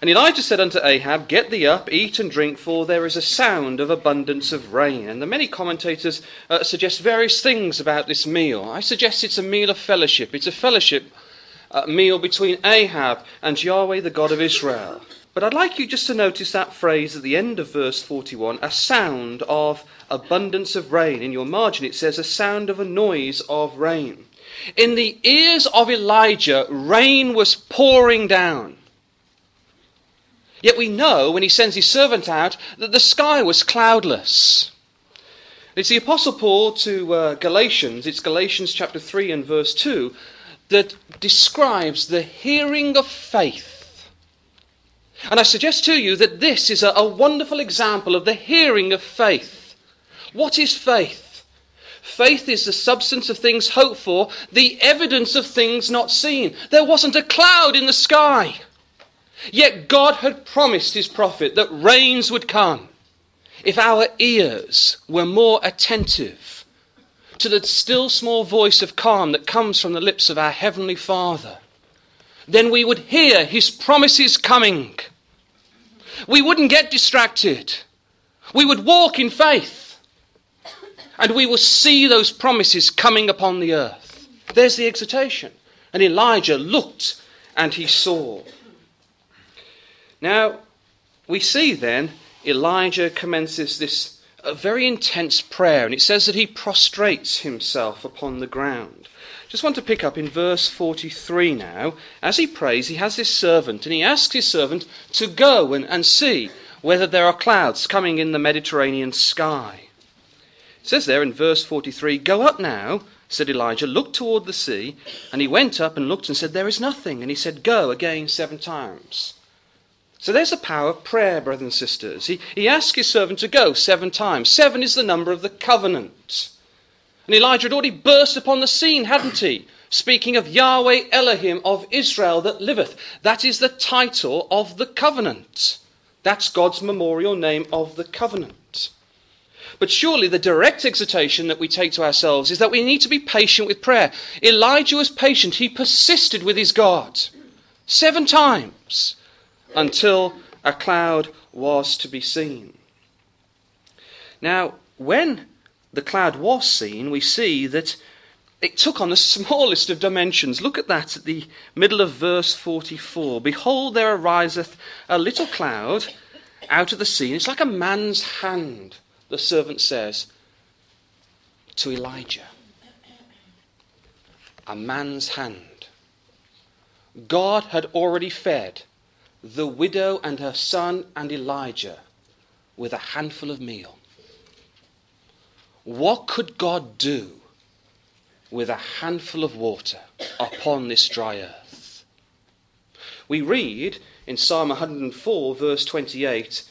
And Elijah said unto Ahab, Get thee up, eat and drink, for there is a sound of abundance of rain. And the many commentators uh, suggest various things about this meal. I suggest it's a meal of fellowship. It's a fellowship uh, meal between Ahab and Yahweh, the God of Israel. But I'd like you just to notice that phrase at the end of verse 41 a sound of abundance of rain. In your margin, it says a sound of a noise of rain. In the ears of Elijah, rain was pouring down. Yet we know when he sends his servant out that the sky was cloudless. It's the Apostle Paul to uh, Galatians, it's Galatians chapter 3 and verse 2, that describes the hearing of faith. And I suggest to you that this is a, a wonderful example of the hearing of faith. What is faith? Faith is the substance of things hoped for, the evidence of things not seen. There wasn't a cloud in the sky. Yet God had promised his prophet that rains would come if our ears were more attentive to the still small voice of calm that comes from the lips of our Heavenly Father. Then we would hear his promises coming. We wouldn't get distracted. We would walk in faith. And we will see those promises coming upon the earth. There's the exhortation. And Elijah looked and he saw. Now, we see then Elijah commences this a very intense prayer, and it says that he prostrates himself upon the ground. Just want to pick up in verse 43 now. As he prays, he has this servant, and he asks his servant to go and, and see whether there are clouds coming in the Mediterranean sky. It says there in verse 43 Go up now, said Elijah, look toward the sea. And he went up and looked and said, There is nothing. And he said, Go again seven times. So there's the power of prayer, brothers and sisters. He, he asked his servant to go seven times. Seven is the number of the covenant. And Elijah had already burst upon the scene, hadn't he? Speaking of Yahweh Elohim of Israel that liveth. That is the title of the covenant. That's God's memorial name of the covenant. But surely the direct exhortation that we take to ourselves is that we need to be patient with prayer. Elijah was patient. He persisted with his God. Seven times until a cloud was to be seen. Now, when the cloud was seen, we see that it took on the smallest of dimensions. Look at that at the middle of verse 44. Behold, there ariseth a little cloud out of the sea. It's like a man's hand, the servant says to Elijah. A man's hand. God had already fed the widow and her son and Elijah with a handful of meal. What could God do with a handful of water upon this dry earth? We read in Psalm 104, verse 28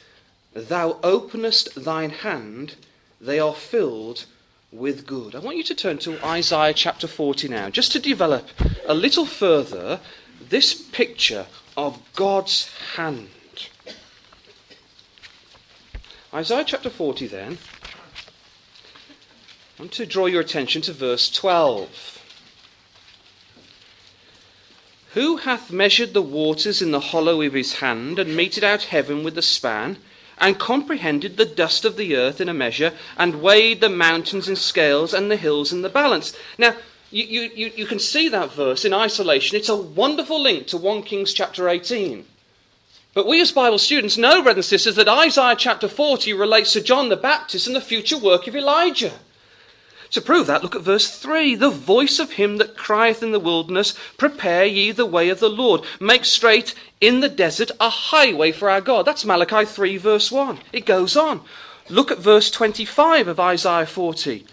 Thou openest thine hand, they are filled with good. I want you to turn to Isaiah chapter 40 now, just to develop a little further this picture of God's hand. Isaiah chapter 40, then. I want to draw your attention to verse 12. Who hath measured the waters in the hollow of his hand, and meted out heaven with a span, and comprehended the dust of the earth in a measure, and weighed the mountains in scales, and the hills in the balance? Now, you, you, you can see that verse in isolation. It's a wonderful link to 1 Kings chapter 18. But we as Bible students know, brothers and sisters, that Isaiah chapter 40 relates to John the Baptist and the future work of Elijah. To prove that, look at verse 3. The voice of him that crieth in the wilderness, Prepare ye the way of the Lord. Make straight in the desert a highway for our God. That's Malachi 3, verse 1. It goes on. Look at verse 25 of Isaiah 40.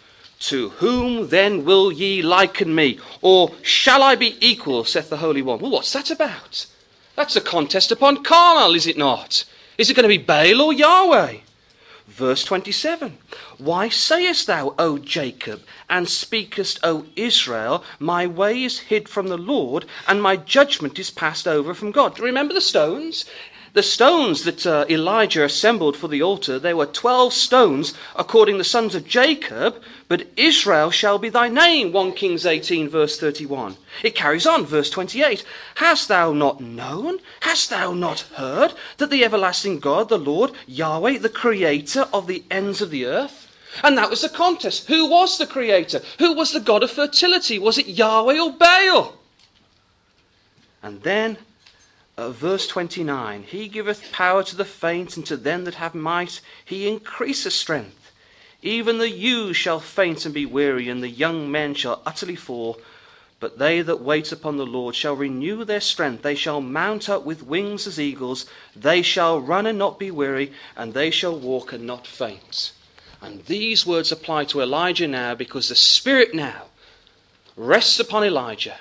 To whom then will ye liken me? Or shall I be equal, saith the Holy One? Well, what's that about? That's a contest upon Carmel, is it not? Is it going to be Baal or Yahweh? Verse 27 Why sayest thou, O Jacob, and speakest, O Israel, my way is hid from the Lord, and my judgment is passed over from God? Do you remember the stones? The stones that uh, Elijah assembled for the altar, there were twelve stones according to the sons of Jacob, but Israel shall be thy name. 1 Kings 18, verse 31. It carries on, verse 28. Hast thou not known? Hast thou not heard that the everlasting God, the Lord, Yahweh, the creator of the ends of the earth? And that was the contest. Who was the creator? Who was the God of fertility? Was it Yahweh or Baal? And then uh, verse 29 He giveth power to the faint, and to them that have might, He increaseth strength. Even the youths shall faint and be weary, and the young men shall utterly fall. But they that wait upon the Lord shall renew their strength. They shall mount up with wings as eagles. They shall run and not be weary, and they shall walk and not faint. And these words apply to Elijah now because the Spirit now rests upon Elijah,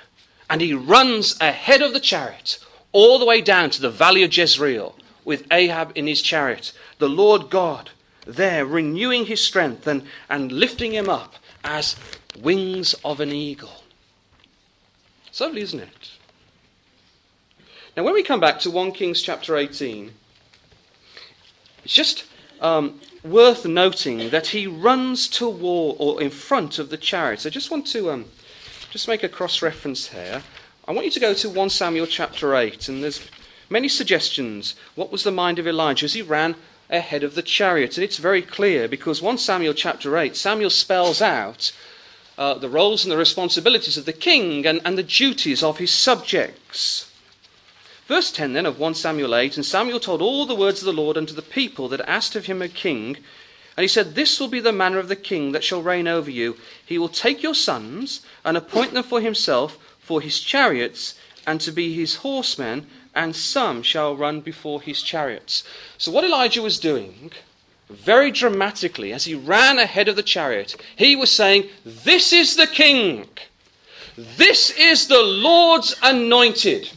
and he runs ahead of the chariot all the way down to the valley of Jezreel with Ahab in his chariot. The Lord God there renewing his strength and, and lifting him up as wings of an eagle. It's lovely, isn't it? Now, when we come back to 1 Kings chapter 18, it's just um, worth noting that he runs to war or in front of the chariot. I just want to um, just make a cross reference here. I want you to go to 1 Samuel chapter 8, and there's many suggestions. What was the mind of Elijah as he ran ahead of the chariot? And it's very clear because 1 Samuel chapter 8, Samuel spells out uh, the roles and the responsibilities of the king and, and the duties of his subjects. Verse 10 then of 1 Samuel 8 And Samuel told all the words of the Lord unto the people that asked of him a king. And he said, This will be the manner of the king that shall reign over you. He will take your sons and appoint them for himself for his chariots and to be his horsemen, and some shall run before his chariots. So, what Elijah was doing, very dramatically, as he ran ahead of the chariot, he was saying, This is the king. This is the Lord's anointed.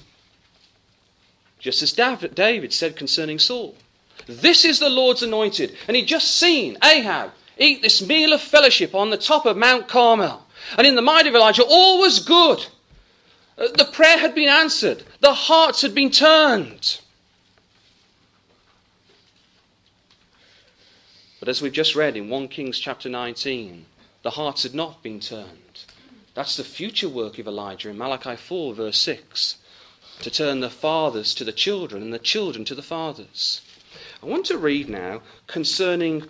Just as David said concerning Saul. This is the Lord's anointed. And he'd just seen Ahab eat this meal of fellowship on the top of Mount Carmel. And in the mind of Elijah, all was good. The prayer had been answered, the hearts had been turned. But as we've just read in 1 Kings chapter 19, the hearts had not been turned. That's the future work of Elijah in Malachi 4, verse 6 to turn the fathers to the children and the children to the fathers. I want to read now concerning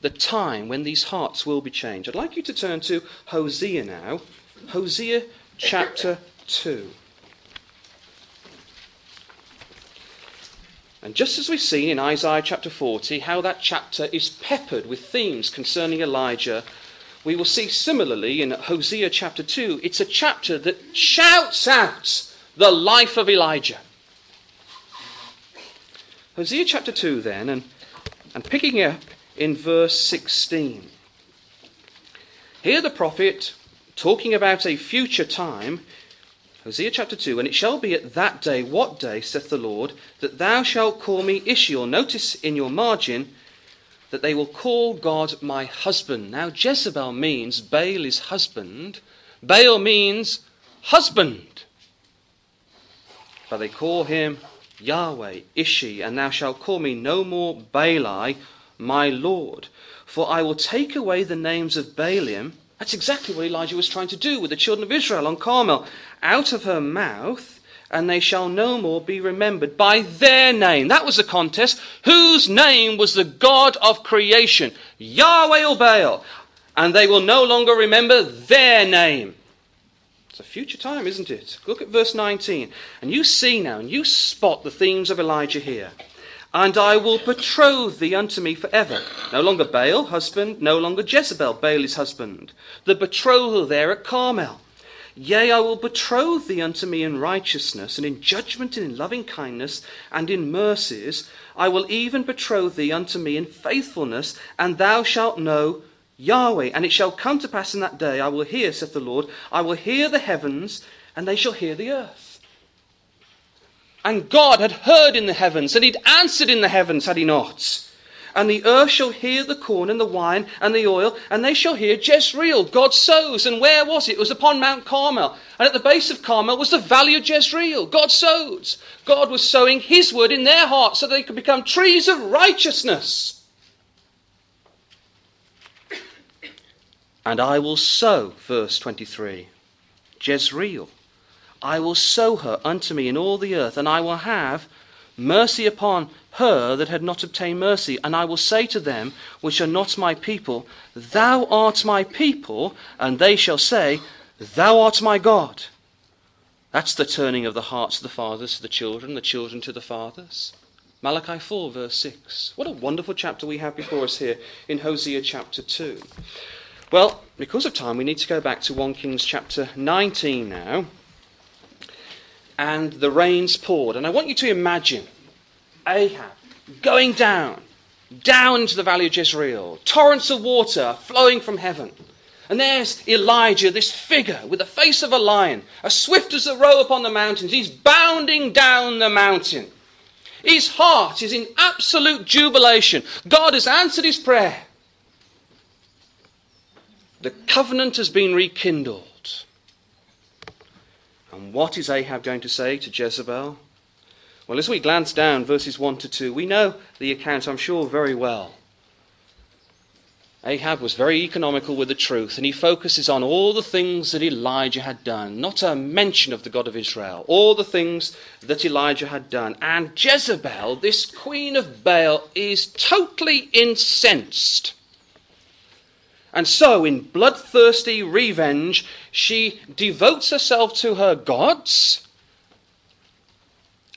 the time when these hearts will be changed. I'd like you to turn to Hosea now, Hosea chapter 2. And just as we've seen in Isaiah chapter 40, how that chapter is peppered with themes concerning Elijah, we will see similarly in Hosea chapter 2, it's a chapter that shouts out the life of Elijah. Hosea chapter 2, then, and, and picking up in verse 16. Here the prophet, talking about a future time, Hosea chapter 2, and it shall be at that day, what day, saith the Lord, that thou shalt call me Ishiel. Notice in your margin that they will call God my husband. Now, Jezebel means Baal is husband, Baal means husband. But they call him Yahweh, Ishi, and thou shalt call me no more Baali, my Lord. For I will take away the names of Baalim that's exactly what Elijah was trying to do with the children of Israel on Carmel. Out of her mouth, and they shall no more be remembered by their name. That was the contest. Whose name was the God of creation? Yahweh or Baal. And they will no longer remember their name. It's a future time, isn't it? Look at verse 19. And you see now, and you spot the themes of Elijah here and I will betroth thee unto me forever. No longer Baal, husband, no longer Jezebel, Baal's husband. The betrothal there at Carmel. Yea, I will betroth thee unto me in righteousness, and in judgment, and in loving kindness, and in mercies. I will even betroth thee unto me in faithfulness, and thou shalt know Yahweh. And it shall come to pass in that day, I will hear, saith the Lord, I will hear the heavens, and they shall hear the earth. And God had heard in the heavens, and he'd answered in the heavens, had he not? And the earth shall hear the corn and the wine and the oil, and they shall hear Jezreel. God sows. And where was it? It was upon Mount Carmel. And at the base of Carmel was the valley of Jezreel. God sows. God was sowing his word in their hearts so they could become trees of righteousness. And I will sow, verse 23, Jezreel. I will sow her unto me in all the earth, and I will have mercy upon her that had not obtained mercy. And I will say to them which are not my people, Thou art my people, and they shall say, Thou art my God. That's the turning of the hearts of the fathers to the children, the children to the fathers. Malachi 4, verse 6. What a wonderful chapter we have before us here in Hosea chapter 2. Well, because of time, we need to go back to 1 Kings chapter 19 now. And the rains poured. And I want you to imagine Ahab going down, down into the valley of Jezreel, torrents of water flowing from heaven. And there's Elijah, this figure with the face of a lion, as swift as a roe upon the mountains. He's bounding down the mountain. His heart is in absolute jubilation. God has answered his prayer. The covenant has been rekindled. And what is Ahab going to say to Jezebel? Well, as we glance down verses 1 to 2, we know the account, I'm sure, very well. Ahab was very economical with the truth, and he focuses on all the things that Elijah had done, not a mention of the God of Israel, all the things that Elijah had done. And Jezebel, this queen of Baal, is totally incensed. And so, in bloodthirsty revenge, she devotes herself to her gods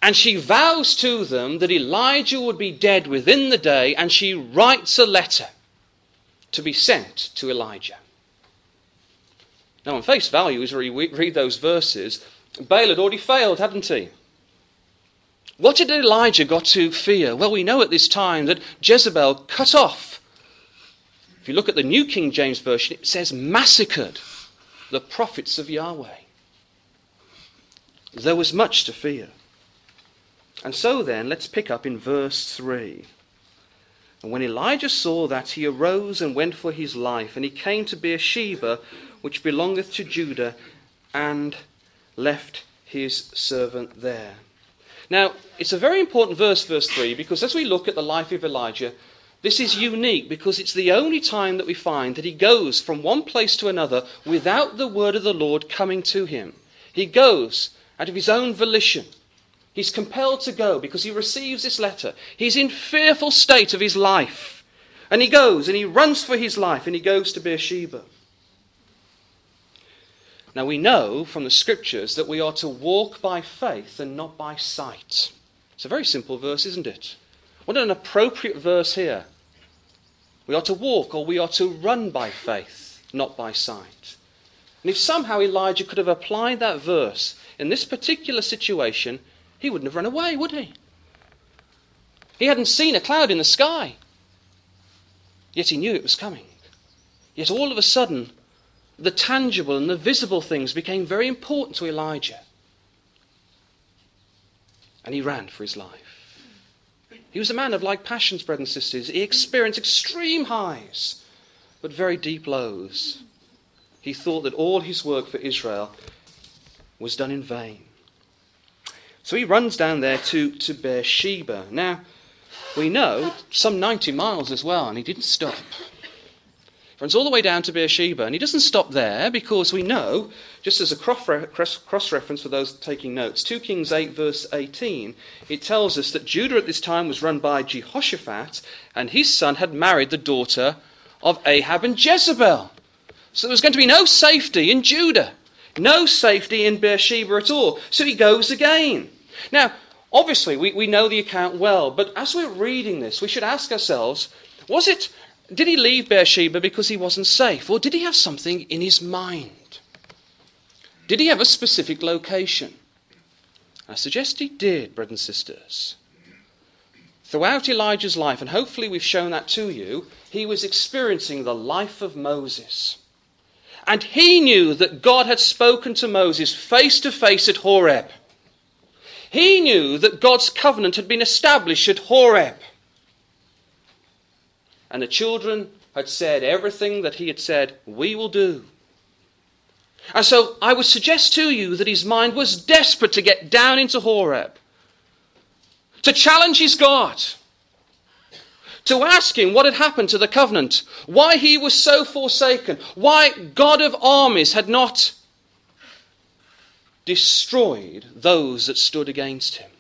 and she vows to them that Elijah would be dead within the day, and she writes a letter to be sent to Elijah. Now, on face value, as we read those verses, Baal had already failed, hadn't he? What had Elijah got to fear? Well, we know at this time that Jezebel cut off if you look at the New King James Version, it says massacred the prophets of Yahweh. There was much to fear. And so then, let's pick up in verse 3. And when Elijah saw that, he arose and went for his life, and he came to Beersheba, which belongeth to Judah, and left his servant there. Now, it's a very important verse, verse 3, because as we look at the life of Elijah, this is unique because it's the only time that we find that he goes from one place to another without the word of the Lord coming to him. He goes out of his own volition. He's compelled to go because he receives this letter. He's in fearful state of his life. And he goes and he runs for his life and he goes to Beersheba. Now we know from the scriptures that we are to walk by faith and not by sight. It's a very simple verse, isn't it? What an appropriate verse here. We are to walk or we are to run by faith, not by sight. And if somehow Elijah could have applied that verse in this particular situation, he wouldn't have run away, would he? He hadn't seen a cloud in the sky, yet he knew it was coming. Yet all of a sudden, the tangible and the visible things became very important to Elijah. And he ran for his life. He was a man of like passions, brothers and sisters. He experienced extreme highs, but very deep lows. He thought that all his work for Israel was done in vain. So he runs down there to, to Beersheba. Now, we know some 90 miles as well, and he didn't stop runs all the way down to Beersheba. And he doesn't stop there because we know, just as a cross reference for those taking notes, 2 Kings 8, verse 18, it tells us that Judah at this time was run by Jehoshaphat, and his son had married the daughter of Ahab and Jezebel. So there was going to be no safety in Judah, no safety in Beersheba at all. So he goes again. Now, obviously, we, we know the account well, but as we're reading this, we should ask ourselves was it did he leave Beersheba because he wasn't safe? Or did he have something in his mind? Did he have a specific location? I suggest he did, brothers and sisters. Throughout Elijah's life, and hopefully we've shown that to you, he was experiencing the life of Moses. And he knew that God had spoken to Moses face to face at Horeb. He knew that God's covenant had been established at Horeb. And the children had said everything that he had said, we will do. And so I would suggest to you that his mind was desperate to get down into Horeb, to challenge his God, to ask him what had happened to the covenant, why he was so forsaken, why God of armies had not destroyed those that stood against him.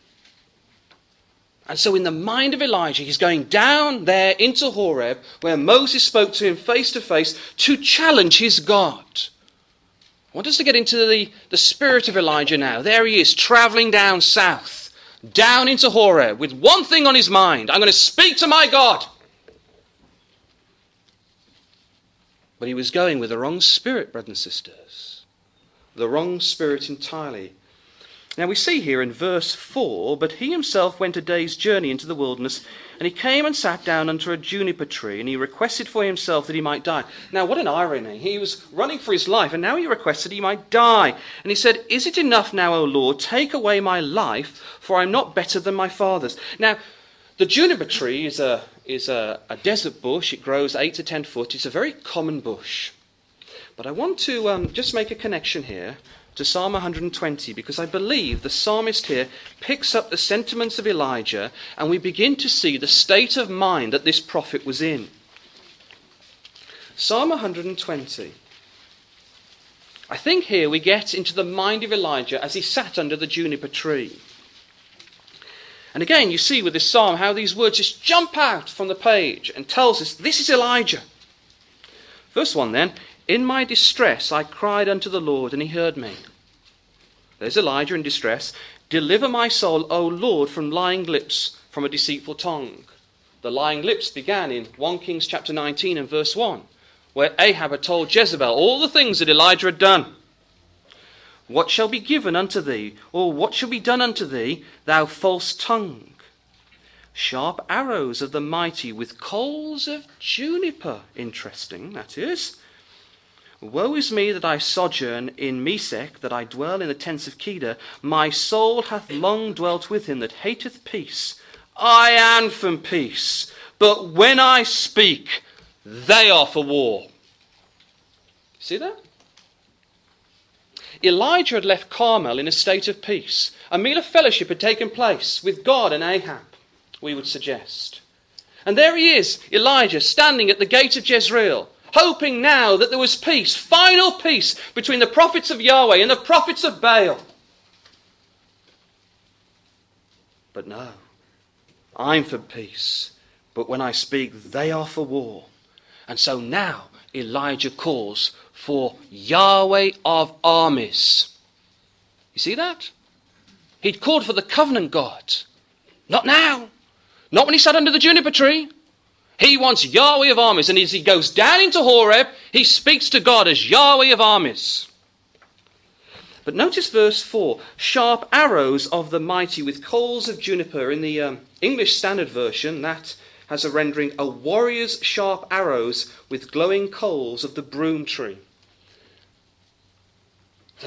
And so, in the mind of Elijah, he's going down there into Horeb, where Moses spoke to him face to face, to challenge his God. I want us to get into the, the spirit of Elijah now. There he is, traveling down south, down into Horeb, with one thing on his mind I'm going to speak to my God. But he was going with the wrong spirit, brothers and sisters. The wrong spirit entirely. Now we see here in verse 4 But he himself went a day's journey into the wilderness, and he came and sat down under a juniper tree, and he requested for himself that he might die. Now, what an irony. He was running for his life, and now he requested he might die. And he said, Is it enough now, O Lord? Take away my life, for I am not better than my fathers. Now, the juniper tree is a, is a, a desert bush. It grows 8 to 10 foot. It's a very common bush. But I want to um, just make a connection here to Psalm 120 because I believe the psalmist here picks up the sentiments of Elijah and we begin to see the state of mind that this prophet was in. Psalm 120. I think here we get into the mind of Elijah as he sat under the juniper tree. And again, you see with this psalm how these words just jump out from the page and tells us this is Elijah. Verse 1 then in my distress I cried unto the Lord, and he heard me. There's Elijah in distress. Deliver my soul, O Lord, from lying lips, from a deceitful tongue. The lying lips began in 1 Kings chapter 19 and verse 1, where Ahab had told Jezebel all the things that Elijah had done. What shall be given unto thee, or what shall be done unto thee, thou false tongue? Sharp arrows of the mighty with coals of juniper. Interesting, that is. Woe is me that I sojourn in Mesech, that I dwell in the tents of Kedar. My soul hath long dwelt with him that hateth peace. I am from peace, but when I speak, they are for war. See that? Elijah had left Carmel in a state of peace. A meal of fellowship had taken place with God and Ahab, we would suggest. And there he is, Elijah, standing at the gate of Jezreel hoping now that there was peace, final peace, between the prophets of Yahweh and the prophets of Baal. But no, I'm for peace, but when I speak, they are for war. And so now Elijah calls for Yahweh of armies. You see that? He'd called for the covenant God. Not now. Not when he sat under the juniper tree. He wants Yahweh of armies. And as he goes down into Horeb, he speaks to God as Yahweh of armies. But notice verse 4 sharp arrows of the mighty with coals of juniper. In the um, English Standard Version, that has a rendering a warrior's sharp arrows with glowing coals of the broom tree.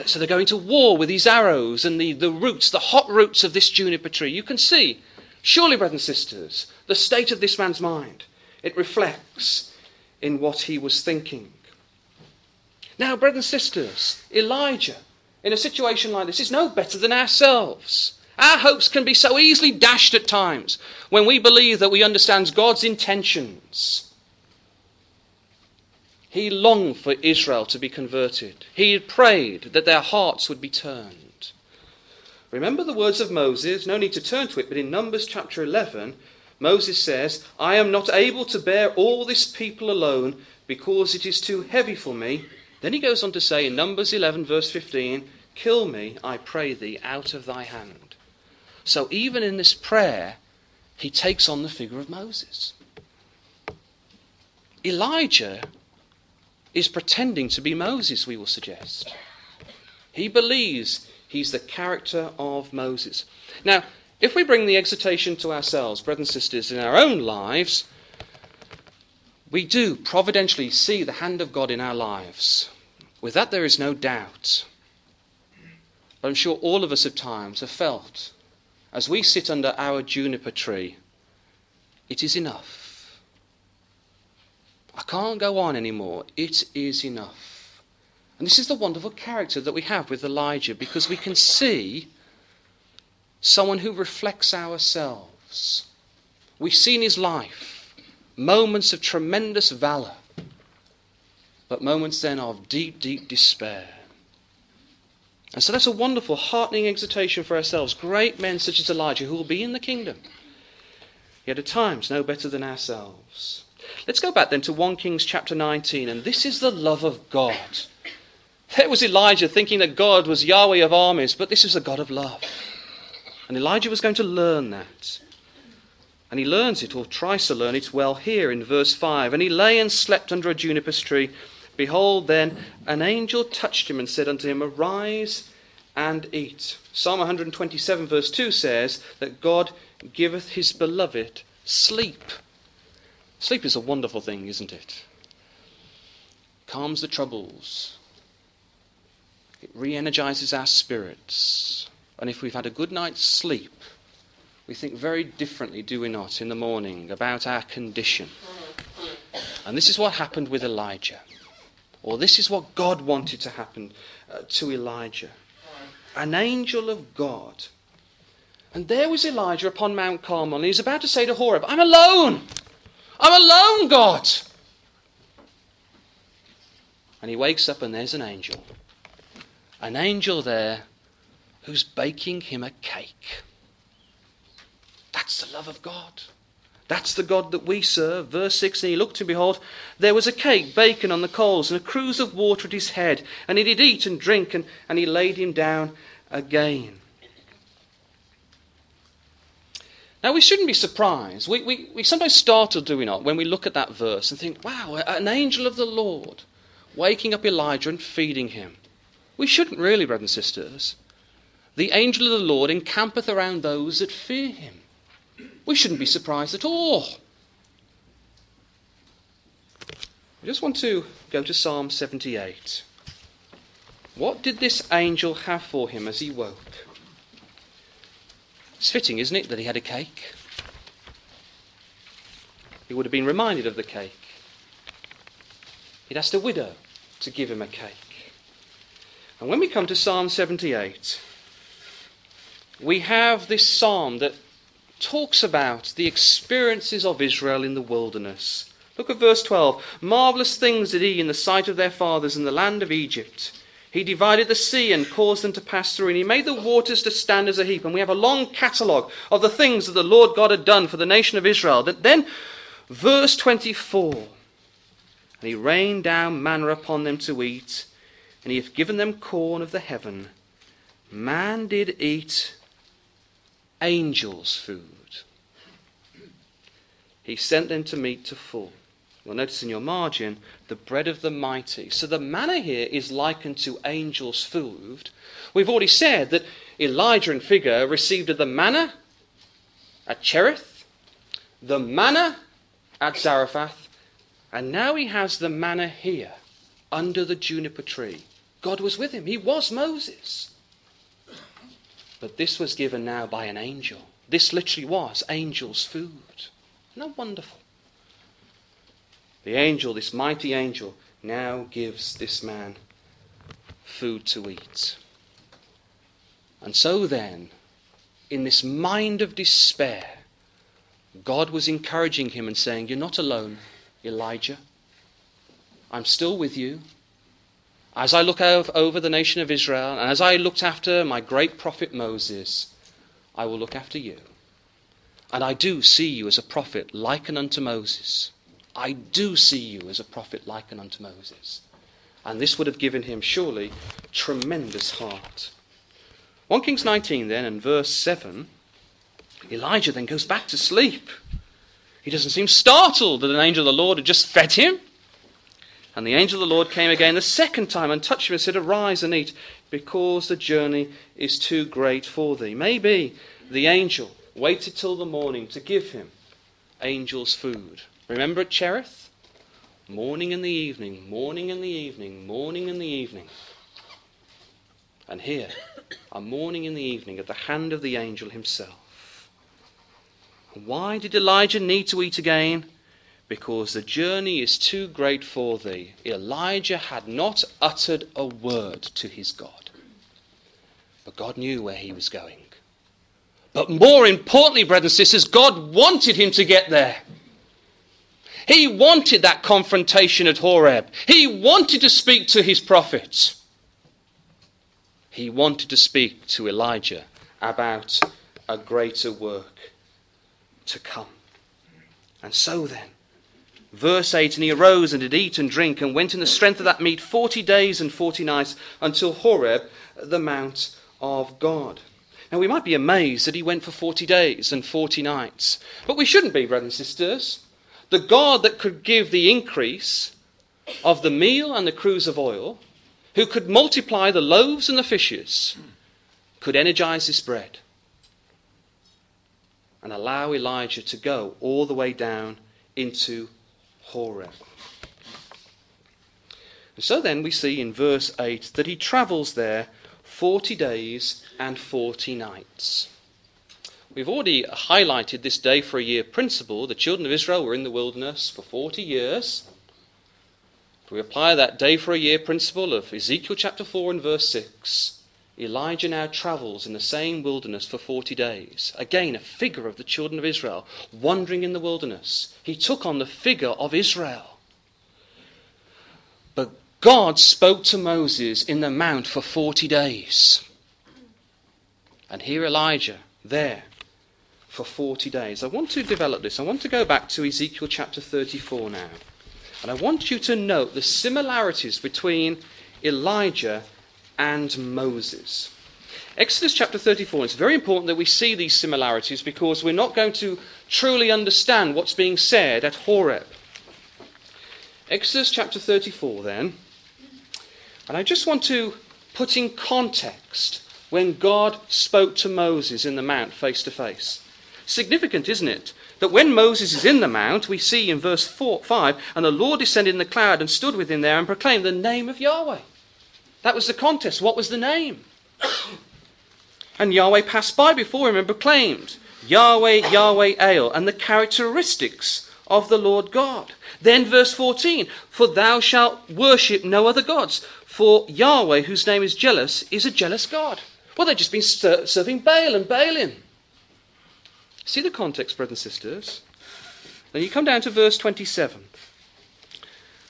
So they're going to war with these arrows and the, the roots, the hot roots of this juniper tree. You can see, surely, brothers and sisters, the state of this man's mind. It reflects in what he was thinking. Now, brothers and sisters, Elijah, in a situation like this, is no better than ourselves. Our hopes can be so easily dashed at times when we believe that we understand God's intentions. He longed for Israel to be converted. He prayed that their hearts would be turned. Remember the words of Moses, no need to turn to it, but in Numbers chapter 11, Moses says, I am not able to bear all this people alone because it is too heavy for me. Then he goes on to say in Numbers 11, verse 15, Kill me, I pray thee, out of thy hand. So even in this prayer, he takes on the figure of Moses. Elijah is pretending to be Moses, we will suggest. He believes he's the character of Moses. Now, if we bring the exhortation to ourselves, brothers and sisters, in our own lives, we do providentially see the hand of God in our lives. With that, there is no doubt. But I'm sure all of us at times have felt, as we sit under our juniper tree, it is enough. I can't go on anymore. It is enough. And this is the wonderful character that we have with Elijah because we can see someone who reflects ourselves. We see in his life moments of tremendous valor, but moments then of deep, deep despair. And so that's a wonderful, heartening exhortation for ourselves. Great men such as Elijah who will be in the kingdom, yet at times no better than ourselves. Let's go back then to 1 Kings chapter 19, and this is the love of God. There was Elijah thinking that God was Yahweh of armies, but this is a God of love. And Elijah was going to learn that. And he learns it, or tries to learn it well here in verse 5. And he lay and slept under a juniper tree. Behold, then an angel touched him and said unto him, Arise and eat. Psalm 127, verse 2 says that God giveth his beloved sleep. Sleep is a wonderful thing, isn't it? Calms the troubles, it re energizes our spirits. And if we've had a good night's sleep, we think very differently, do we not, in the morning about our condition. And this is what happened with Elijah. Or this is what God wanted to happen uh, to Elijah. An angel of God. And there was Elijah upon Mount Carmel, and he's about to say to Horeb, I'm alone! I'm alone, God! And he wakes up, and there's an angel. An angel there who's baking him a cake. That's the love of God. That's the God that we serve. Verse 6 And he looked, and behold, there was a cake baken on the coals, and a cruse of water at his head. And he did eat and drink, and, and he laid him down again. Now, we shouldn't be surprised. We, we, we sometimes startle, do we not, when we look at that verse and think, wow, an angel of the Lord waking up Elijah and feeding him. We shouldn't really, brothers and sisters. The angel of the Lord encampeth around those that fear him. We shouldn't be surprised at all. I just want to go to Psalm 78. What did this angel have for him as he woke? It's fitting, isn't it, that he had a cake? He would have been reminded of the cake. He'd asked a widow to give him a cake. And when we come to Psalm 78, we have this psalm that talks about the experiences of Israel in the wilderness. Look at verse 12. Marvelous things did he in the sight of their fathers in the land of Egypt. He divided the sea and caused them to pass through, and he made the waters to stand as a heap. And we have a long catalogue of the things that the Lord God had done for the nation of Israel. That then, verse 24, and he rained down manna upon them to eat, and he hath given them corn of the heaven. Man did eat angels' food. He sent them to meat to full. You'll notice in your margin the bread of the mighty. So the manna here is likened to angels' food. We've already said that Elijah and figure received the manna at Cherith, the manna at Zarephath, and now he has the manna here under the juniper tree. God was with him. He was Moses. But this was given now by an angel. This literally was angels' food. Isn't wonderful? The angel, this mighty angel, now gives this man food to eat. And so then, in this mind of despair, God was encouraging him and saying, You're not alone, Elijah. I'm still with you. As I look over the nation of Israel, and as I looked after my great prophet Moses, I will look after you. And I do see you as a prophet likened unto Moses. I do see you as a prophet likened unto Moses. And this would have given him surely tremendous heart. 1 Kings 19 then and verse 7, Elijah then goes back to sleep. He doesn't seem startled that an angel of the Lord had just fed him. And the angel of the Lord came again the second time and touched him and said, Arise and eat, because the journey is too great for thee. Maybe the angel waited till the morning to give him angel's food. Remember at Cherith? Morning and the evening, morning and the evening, morning and the evening. And here, a morning and the evening at the hand of the angel himself. Why did Elijah need to eat again? Because the journey is too great for thee. Elijah had not uttered a word to his God. But God knew where he was going. But more importantly, brothers and sisters, God wanted him to get there. He wanted that confrontation at Horeb. He wanted to speak to his prophets. He wanted to speak to Elijah about a greater work to come. And so then, verse 8 And he arose and did eat and drink and went in the strength of that meat forty days and forty nights until Horeb, the mount of God. Now, we might be amazed that he went for 40 days and 40 nights. But we shouldn't be, brothers and sisters. The God that could give the increase of the meal and the cruse of oil, who could multiply the loaves and the fishes, could energize this bread and allow Elijah to go all the way down into Horeb. And so then we see in verse 8 that he travels there 40 days and 40 nights. We've already highlighted this day for a year principle. The children of Israel were in the wilderness for 40 years. If we apply that day for a year principle of Ezekiel chapter 4 and verse 6, Elijah now travels in the same wilderness for 40 days. Again, a figure of the children of Israel wandering in the wilderness. He took on the figure of Israel. But God spoke to Moses in the mount for 40 days. And here Elijah, there, for 40 days. I want to develop this. I want to go back to Ezekiel chapter 34 now. And I want you to note the similarities between Elijah and Moses. Exodus chapter 34, it's very important that we see these similarities because we're not going to truly understand what's being said at Horeb. Exodus chapter 34, then. And I just want to put in context when God spoke to Moses in the mount face to face. Significant, isn't it? That when Moses is in the mount, we see in verse four, 5, and the Lord descended in the cloud and stood with him there and proclaimed the name of Yahweh. That was the contest. What was the name? and Yahweh passed by before him and proclaimed, Yahweh, Yahweh, El, and the characteristics of the Lord God. Then, verse 14, For thou shalt worship no other gods, for Yahweh, whose name is jealous, is a jealous God. Well, they've just been serving Baal and Baalim. See the context, brothers and sisters? Then you come down to verse 27.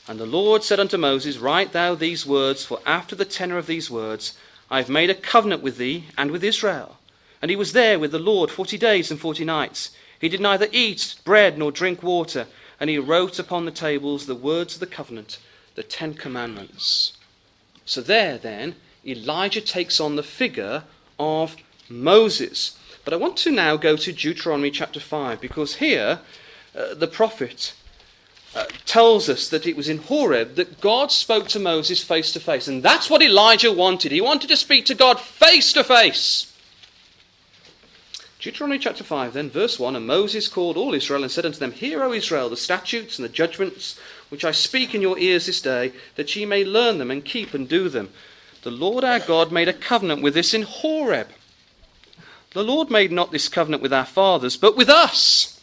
And the Lord said unto Moses, Write thou these words, for after the tenor of these words I have made a covenant with thee and with Israel. And he was there with the Lord forty days and forty nights. He did neither eat bread nor drink water, and he wrote upon the tables the words of the covenant, the Ten Commandments. So there, then, Elijah takes on the figure of Moses. But I want to now go to Deuteronomy chapter 5 because here uh, the prophet uh, tells us that it was in Horeb that God spoke to Moses face to face. And that's what Elijah wanted. He wanted to speak to God face to face. Deuteronomy chapter 5, then, verse 1 And Moses called all Israel and said unto them, Hear, O Israel, the statutes and the judgments which I speak in your ears this day, that ye may learn them and keep and do them. The Lord our God made a covenant with us in Horeb the Lord made not this covenant with our fathers, but with us,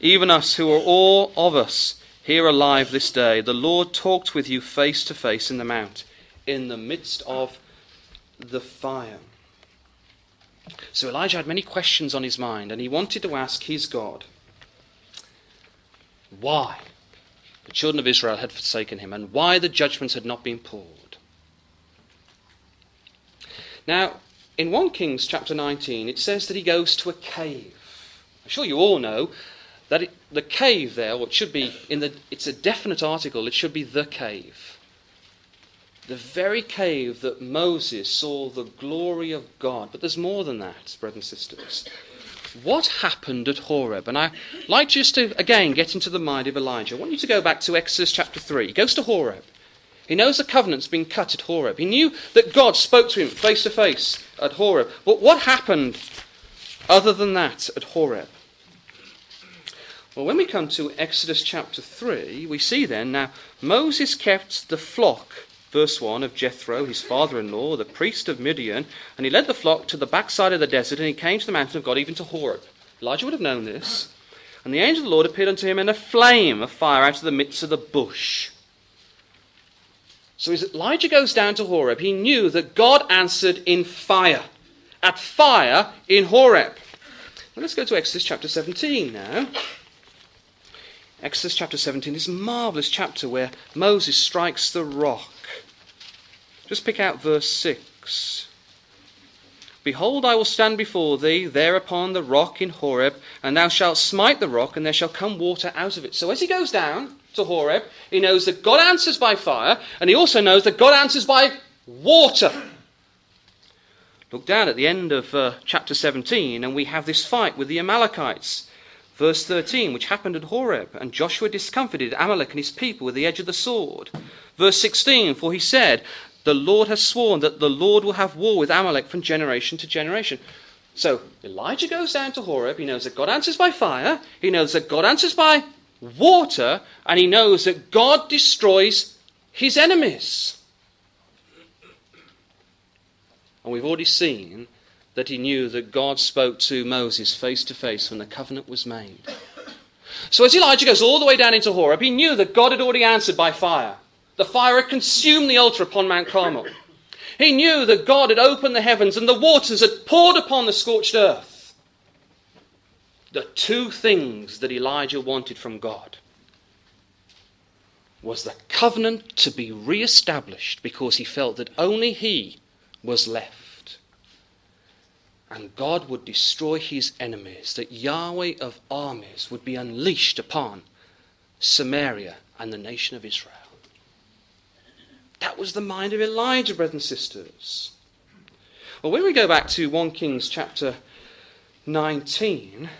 even us who are all of us here alive this day. The Lord talked with you face to face in the mount, in the midst of the fire. So Elijah had many questions on his mind, and he wanted to ask his God why the children of Israel had forsaken him, and why the judgments had not been poured. Now, in 1 Kings chapter 19, it says that he goes to a cave. I'm sure you all know that it, the cave there, it should be in the, it's a definite article, it should be the cave. The very cave that Moses saw the glory of God. But there's more than that, brothers and sisters. What happened at Horeb? And I'd like just to, again, get into the mind of Elijah. I want you to go back to Exodus chapter 3. He goes to Horeb. He knows the covenant's been cut at Horeb. He knew that God spoke to him face to face at Horeb. But what happened other than that at Horeb? Well, when we come to Exodus chapter 3, we see then now Moses kept the flock, verse 1, of Jethro, his father in law, the priest of Midian, and he led the flock to the backside of the desert, and he came to the mountain of God, even to Horeb. Elijah would have known this. And the angel of the Lord appeared unto him in a flame of fire out of the midst of the bush. So as Elijah goes down to Horeb, he knew that God answered in fire. At fire in Horeb. Let's go to Exodus chapter 17 now. Exodus chapter 17 is a marvelous chapter where Moses strikes the rock. Just pick out verse 6. Behold, I will stand before thee there upon the rock in Horeb, and thou shalt smite the rock, and there shall come water out of it. So as he goes down to Horeb, he knows that God answers by fire, and he also knows that God answers by water. Look down at the end of uh, chapter 17, and we have this fight with the Amalekites. Verse 13, which happened at Horeb, and Joshua discomfited Amalek and his people with the edge of the sword. Verse 16, for he said, The Lord has sworn that the Lord will have war with Amalek from generation to generation. So Elijah goes down to Horeb. He knows that God answers by fire, he knows that God answers by water, and he knows that God destroys his enemies. And we've already seen that he knew that God spoke to Moses face to face when the covenant was made. So as Elijah goes all the way down into Horeb, he knew that God had already answered by fire. The fire had consumed the altar upon Mount Carmel. He knew that God had opened the heavens and the waters had poured upon the scorched earth. The two things that Elijah wanted from God was the covenant to be re established because he felt that only he was left. And God would destroy his enemies, that Yahweh of armies would be unleashed upon Samaria and the nation of Israel. That was the mind of Elijah, brothers and sisters. Well, when we go back to 1 Kings chapter 19,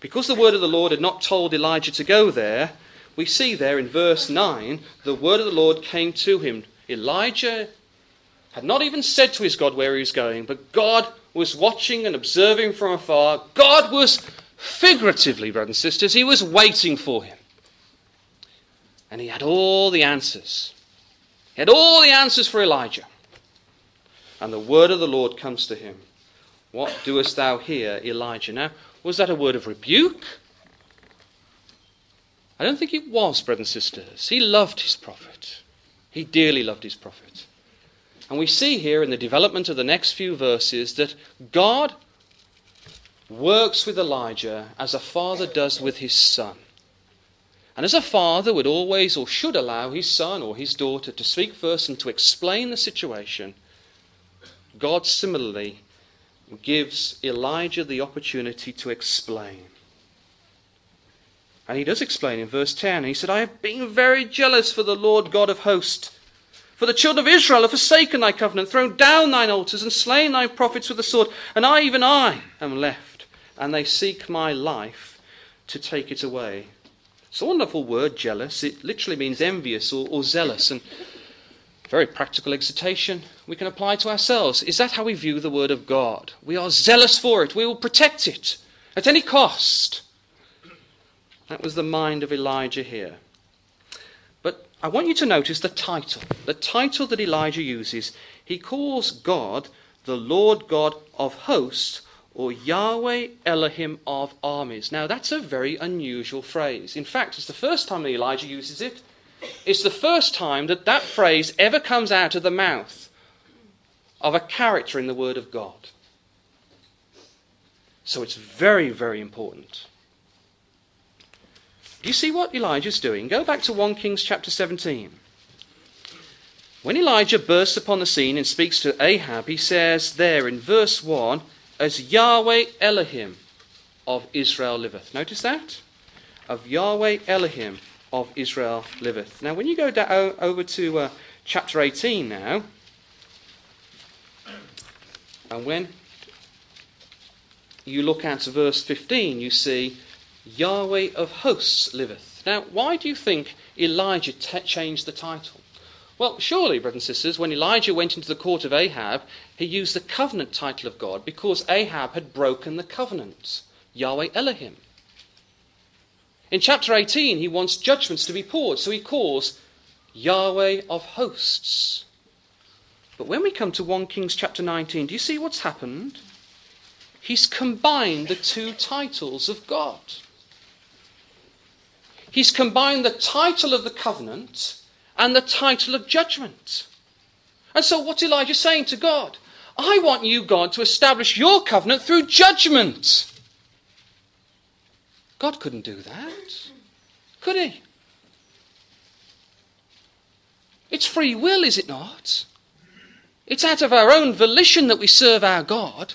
because the word of the Lord had not told Elijah to go there, we see there in verse 9 the word of the Lord came to him. Elijah had not even said to his God where he was going, but God was watching and observing from afar. God was figuratively, brothers and sisters, he was waiting for him. And he had all the answers. He had all the answers for Elijah. And the word of the Lord comes to him. What doest thou here, Elijah? Now, was that a word of rebuke? I don't think it was, brothers and sisters. He loved his prophet. He dearly loved his prophet. And we see here in the development of the next few verses that God works with Elijah as a father does with his son. And as a father would always or should allow his son or his daughter to speak first and to explain the situation, God similarly gives Elijah the opportunity to explain. And he does explain in verse 10. He said, I have been very jealous for the Lord God of hosts for the children of Israel have forsaken thy covenant, thrown down thine altars, and slain thy prophets with the sword. And I, even I, am left, and they seek my life to take it away. It's a wonderful word, jealous. It literally means envious or, or zealous. And very practical exhortation we can apply to ourselves. Is that how we view the Word of God? We are zealous for it. We will protect it at any cost. That was the mind of Elijah here. I want you to notice the title. The title that Elijah uses. He calls God the Lord God of hosts or Yahweh Elohim of armies. Now, that's a very unusual phrase. In fact, it's the first time that Elijah uses it. It's the first time that that phrase ever comes out of the mouth of a character in the Word of God. So it's very, very important. Do you see what Elijah's doing? Go back to 1 Kings chapter 17. When Elijah bursts upon the scene and speaks to Ahab, he says there in verse 1, As Yahweh Elohim of Israel liveth. Notice that? Of Yahweh Elohim of Israel liveth. Now, when you go over to uh, chapter 18 now, and when you look at verse 15, you see Yahweh of hosts liveth. Now, why do you think Elijah t- changed the title? Well, surely, brothers and sisters, when Elijah went into the court of Ahab, he used the covenant title of God because Ahab had broken the covenant. Yahweh Elohim. In chapter 18, he wants judgments to be poured, so he calls Yahweh of hosts. But when we come to 1 Kings chapter 19, do you see what's happened? He's combined the two titles of God. He's combined the title of the covenant and the title of judgment. And so, what's Elijah saying to God? I want you, God, to establish your covenant through judgment. God couldn't do that, could he? It's free will, is it not? It's out of our own volition that we serve our God.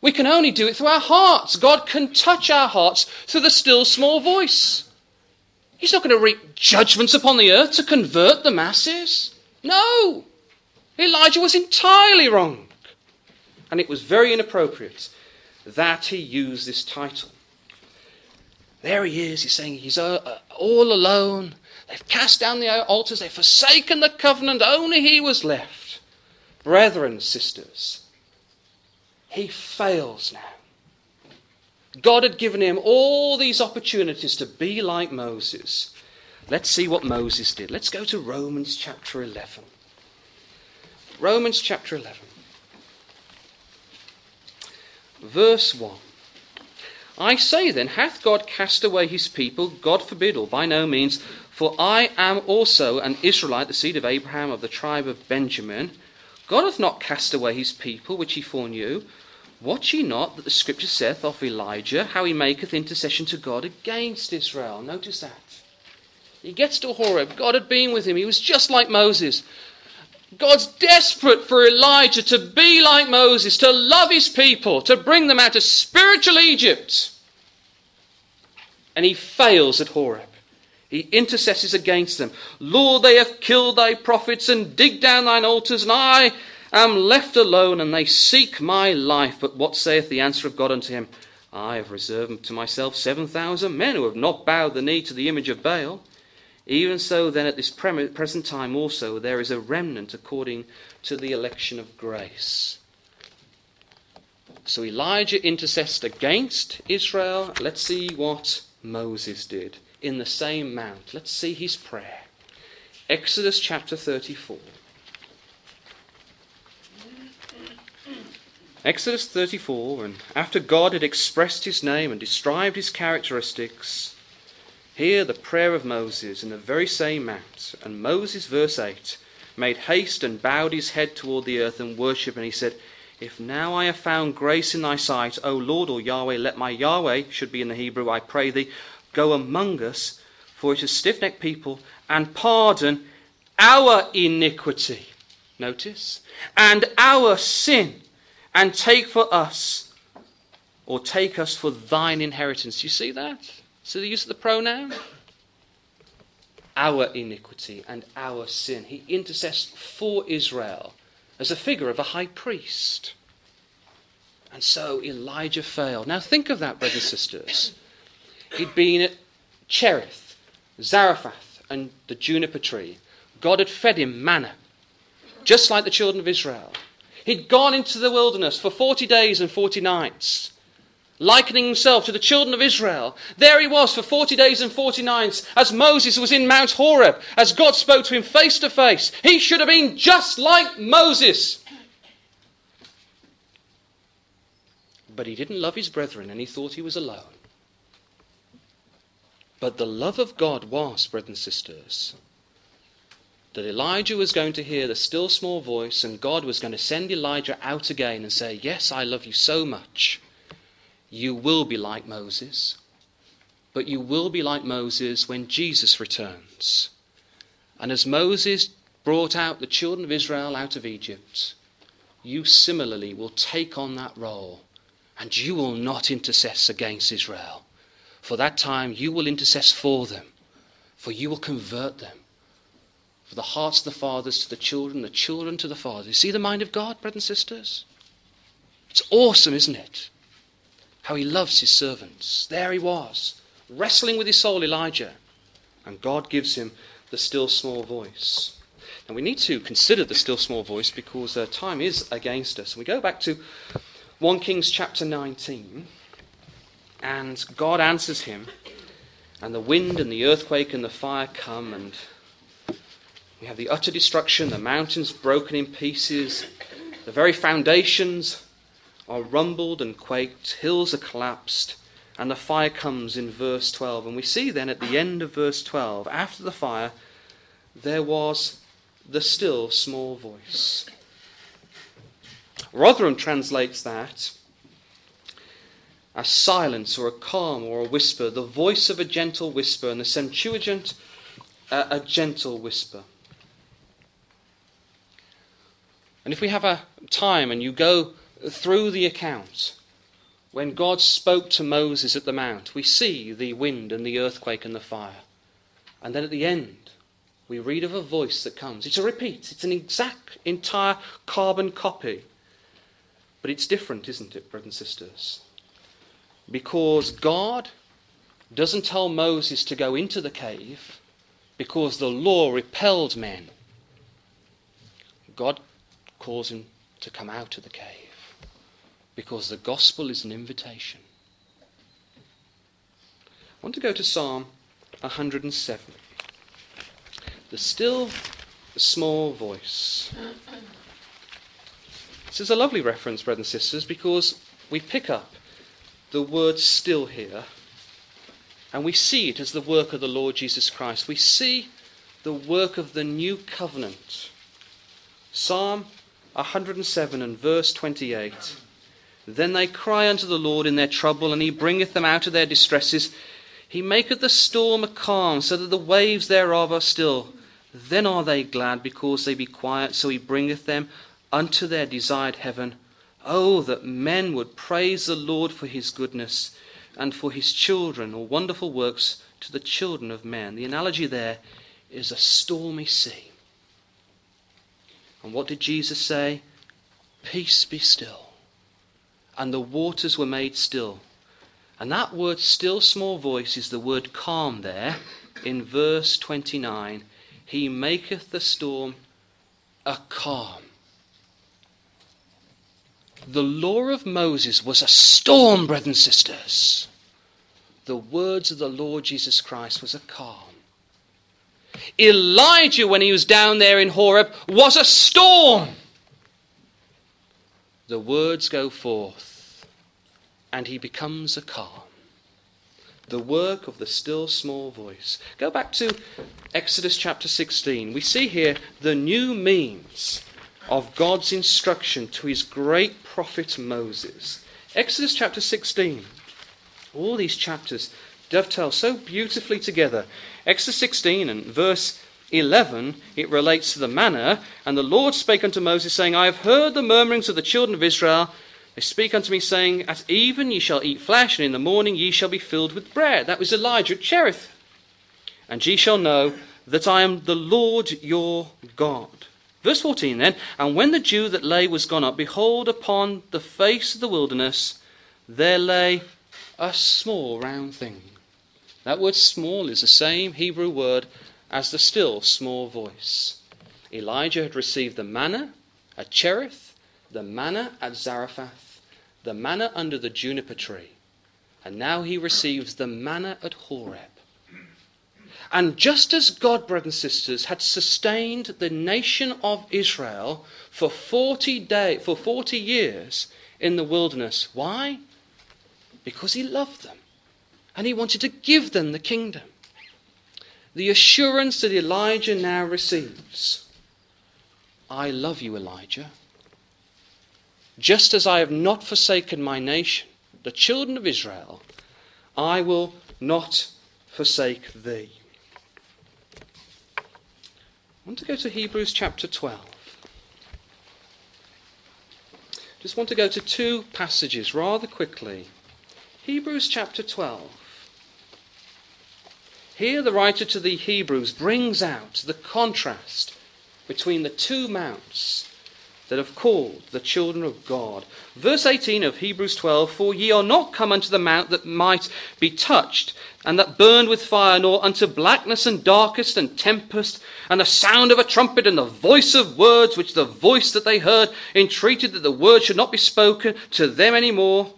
We can only do it through our hearts. God can touch our hearts through the still small voice. He's not going to wreak judgments upon the earth to convert the masses. No. Elijah was entirely wrong. And it was very inappropriate that he used this title. There he is. He's saying he's uh, uh, all alone. They've cast down the altars. They've forsaken the covenant. Only he was left. Brethren, sisters, he fails now. God had given him all these opportunities to be like Moses. Let's see what Moses did. Let's go to Romans chapter 11. Romans chapter 11. Verse 1. I say then, hath God cast away his people? God forbid, or by no means. For I am also an Israelite, the seed of Abraham, of the tribe of Benjamin. God hath not cast away his people, which he foreknew. Watch ye not that the scripture saith of Elijah, how he maketh intercession to God against Israel? Notice that. He gets to Horeb. God had been with him. He was just like Moses. God's desperate for Elijah to be like Moses, to love his people, to bring them out of spiritual Egypt. And he fails at Horeb. He intercesses against them. Lord, they have killed thy prophets and dig down thine altars, and I am left alone, and they seek my life. But what saith the answer of God unto him? I have reserved to myself seven thousand men who have not bowed the knee to the image of Baal. Even so, then, at this present time also, there is a remnant according to the election of grace. So Elijah intercessed against Israel. Let's see what Moses did in the same mount. Let's see his prayer. Exodus chapter 34. Exodus 34, and after God had expressed his name and described his characteristics, here the prayer of Moses in the very same mount. And Moses, verse 8, made haste and bowed his head toward the earth and worshipped, and he said, If now I have found grace in thy sight, O Lord or Yahweh, let my Yahweh, should be in the Hebrew, I pray thee, go among us, for it is stiff necked people, and pardon our iniquity. Notice, and our sin and take for us, or take us for thine inheritance. You see that? See the use of the pronoun? Our iniquity and our sin. He intercedes for Israel as a figure of a high priest. And so Elijah failed. Now think of that, brothers and sisters. He'd been at Cherith, Zarephath, and the juniper tree. God had fed him manna, just like the children of Israel. He'd gone into the wilderness for 40 days and 40 nights, likening himself to the children of Israel. There he was for 40 days and 40 nights as Moses was in Mount Horeb, as God spoke to him face to face. He should have been just like Moses. But he didn't love his brethren and he thought he was alone. But the love of God was, brothers and sisters, that Elijah was going to hear the still small voice and God was going to send Elijah out again and say, Yes, I love you so much. You will be like Moses, but you will be like Moses when Jesus returns. And as Moses brought out the children of Israel out of Egypt, you similarly will take on that role and you will not intercess against Israel. For that time you will intercess for them, for you will convert them for the hearts of the fathers to the children, the children to the fathers. You see the mind of God, brothers and sisters? It's awesome, isn't it? How he loves his servants. There he was, wrestling with his soul, Elijah. And God gives him the still small voice. And we need to consider the still small voice because uh, time is against us. We go back to 1 Kings chapter 19, and God answers him, and the wind and the earthquake and the fire come, and we have the utter destruction, the mountains broken in pieces, the very foundations are rumbled and quaked, hills are collapsed, And the fire comes in verse 12. And we see then at the end of verse 12, after the fire, there was the still small voice. Rotherham translates that as silence or a calm or a whisper, the voice of a gentle whisper, and the Septuagint, a gentle whisper. And if we have a time and you go through the account, when God spoke to Moses at the mount, we see the wind and the earthquake and the fire. And then at the end, we read of a voice that comes. It's a repeat, it's an exact, entire carbon copy. But it's different, isn't it, brothers and sisters? Because God doesn't tell Moses to go into the cave because the law repelled men. God calls him to come out of the cave because the gospel is an invitation. I want to go to Psalm 107. The still small voice. This is a lovely reference, brothers and sisters, because we pick up the word still here and we see it as the work of the Lord Jesus Christ. We see the work of the new covenant. Psalm 107 and verse 28. Then they cry unto the Lord in their trouble, and he bringeth them out of their distresses. He maketh the storm a calm, so that the waves thereof are still. Then are they glad, because they be quiet, so he bringeth them unto their desired heaven. Oh, that men would praise the Lord for his goodness and for his children, or wonderful works to the children of men. The analogy there is a stormy sea. And what did Jesus say? Peace be still. And the waters were made still. And that word, still small voice, is the word calm there in verse 29. He maketh the storm a calm. The law of Moses was a storm, brothers and sisters. The words of the Lord Jesus Christ was a calm. Elijah, when he was down there in Horeb, was a storm. The words go forth, and he becomes a calm. The work of the still small voice. Go back to Exodus chapter 16. We see here the new means of God's instruction to his great prophet Moses. Exodus chapter 16. All these chapters dovetail so beautifully together. Exodus 16 and verse 11, it relates to the manna. And the Lord spake unto Moses, saying, I have heard the murmurings of the children of Israel. They speak unto me, saying, At even ye shall eat flesh, and in the morning ye shall be filled with bread. That was Elijah at Cherith. And ye shall know that I am the Lord your God. Verse 14 then, and when the dew that lay was gone up, behold, upon the face of the wilderness there lay a small round thing. That word small is the same Hebrew word as the still small voice. Elijah had received the manna at Cherith, the manna at Zarephath, the manna under the juniper tree, and now he receives the manna at Horeb. And just as God, brothers and sisters, had sustained the nation of Israel for 40, day, for 40 years in the wilderness, why? Because he loved them and he wanted to give them the kingdom. The assurance that Elijah now receives I love you, Elijah. Just as I have not forsaken my nation, the children of Israel, I will not forsake thee. Want to go to Hebrews chapter 12. Just want to go to two passages rather quickly. Hebrews chapter 12. Here, the writer to the Hebrews brings out the contrast between the two mounts that have called the children of God. Verse 18 of Hebrews 12 For ye are not come unto the mount that might be touched, and that burned with fire, nor unto blackness and darkest and tempest, and the sound of a trumpet, and the voice of words, which the voice that they heard entreated that the word should not be spoken to them any more.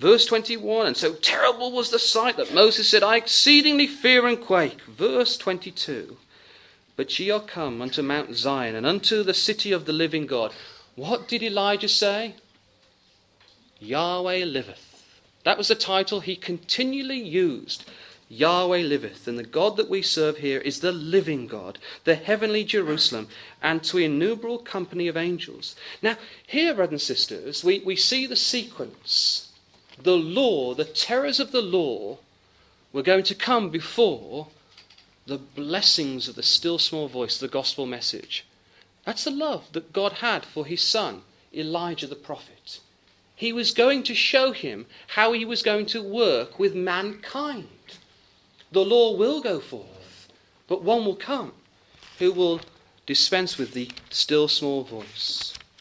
Verse 21 And so terrible was the sight that Moses said, I exceedingly fear and quake. Verse 22 But ye are come unto Mount Zion, and unto the city of the living God. What did Elijah say? Yahweh liveth. That was the title he continually used. Yahweh liveth, and the God that we serve here is the living God, the heavenly Jerusalem, and to innumerable company of angels. Now, here, brothers and sisters, we, we see the sequence. The law, the terrors of the law, were going to come before the blessings of the still small voice, the gospel message. That's the love that God had for his son, Elijah the prophet. He was going to show him how he was going to work with mankind. The law will go forth, but one will come who will dispense with the still small voice.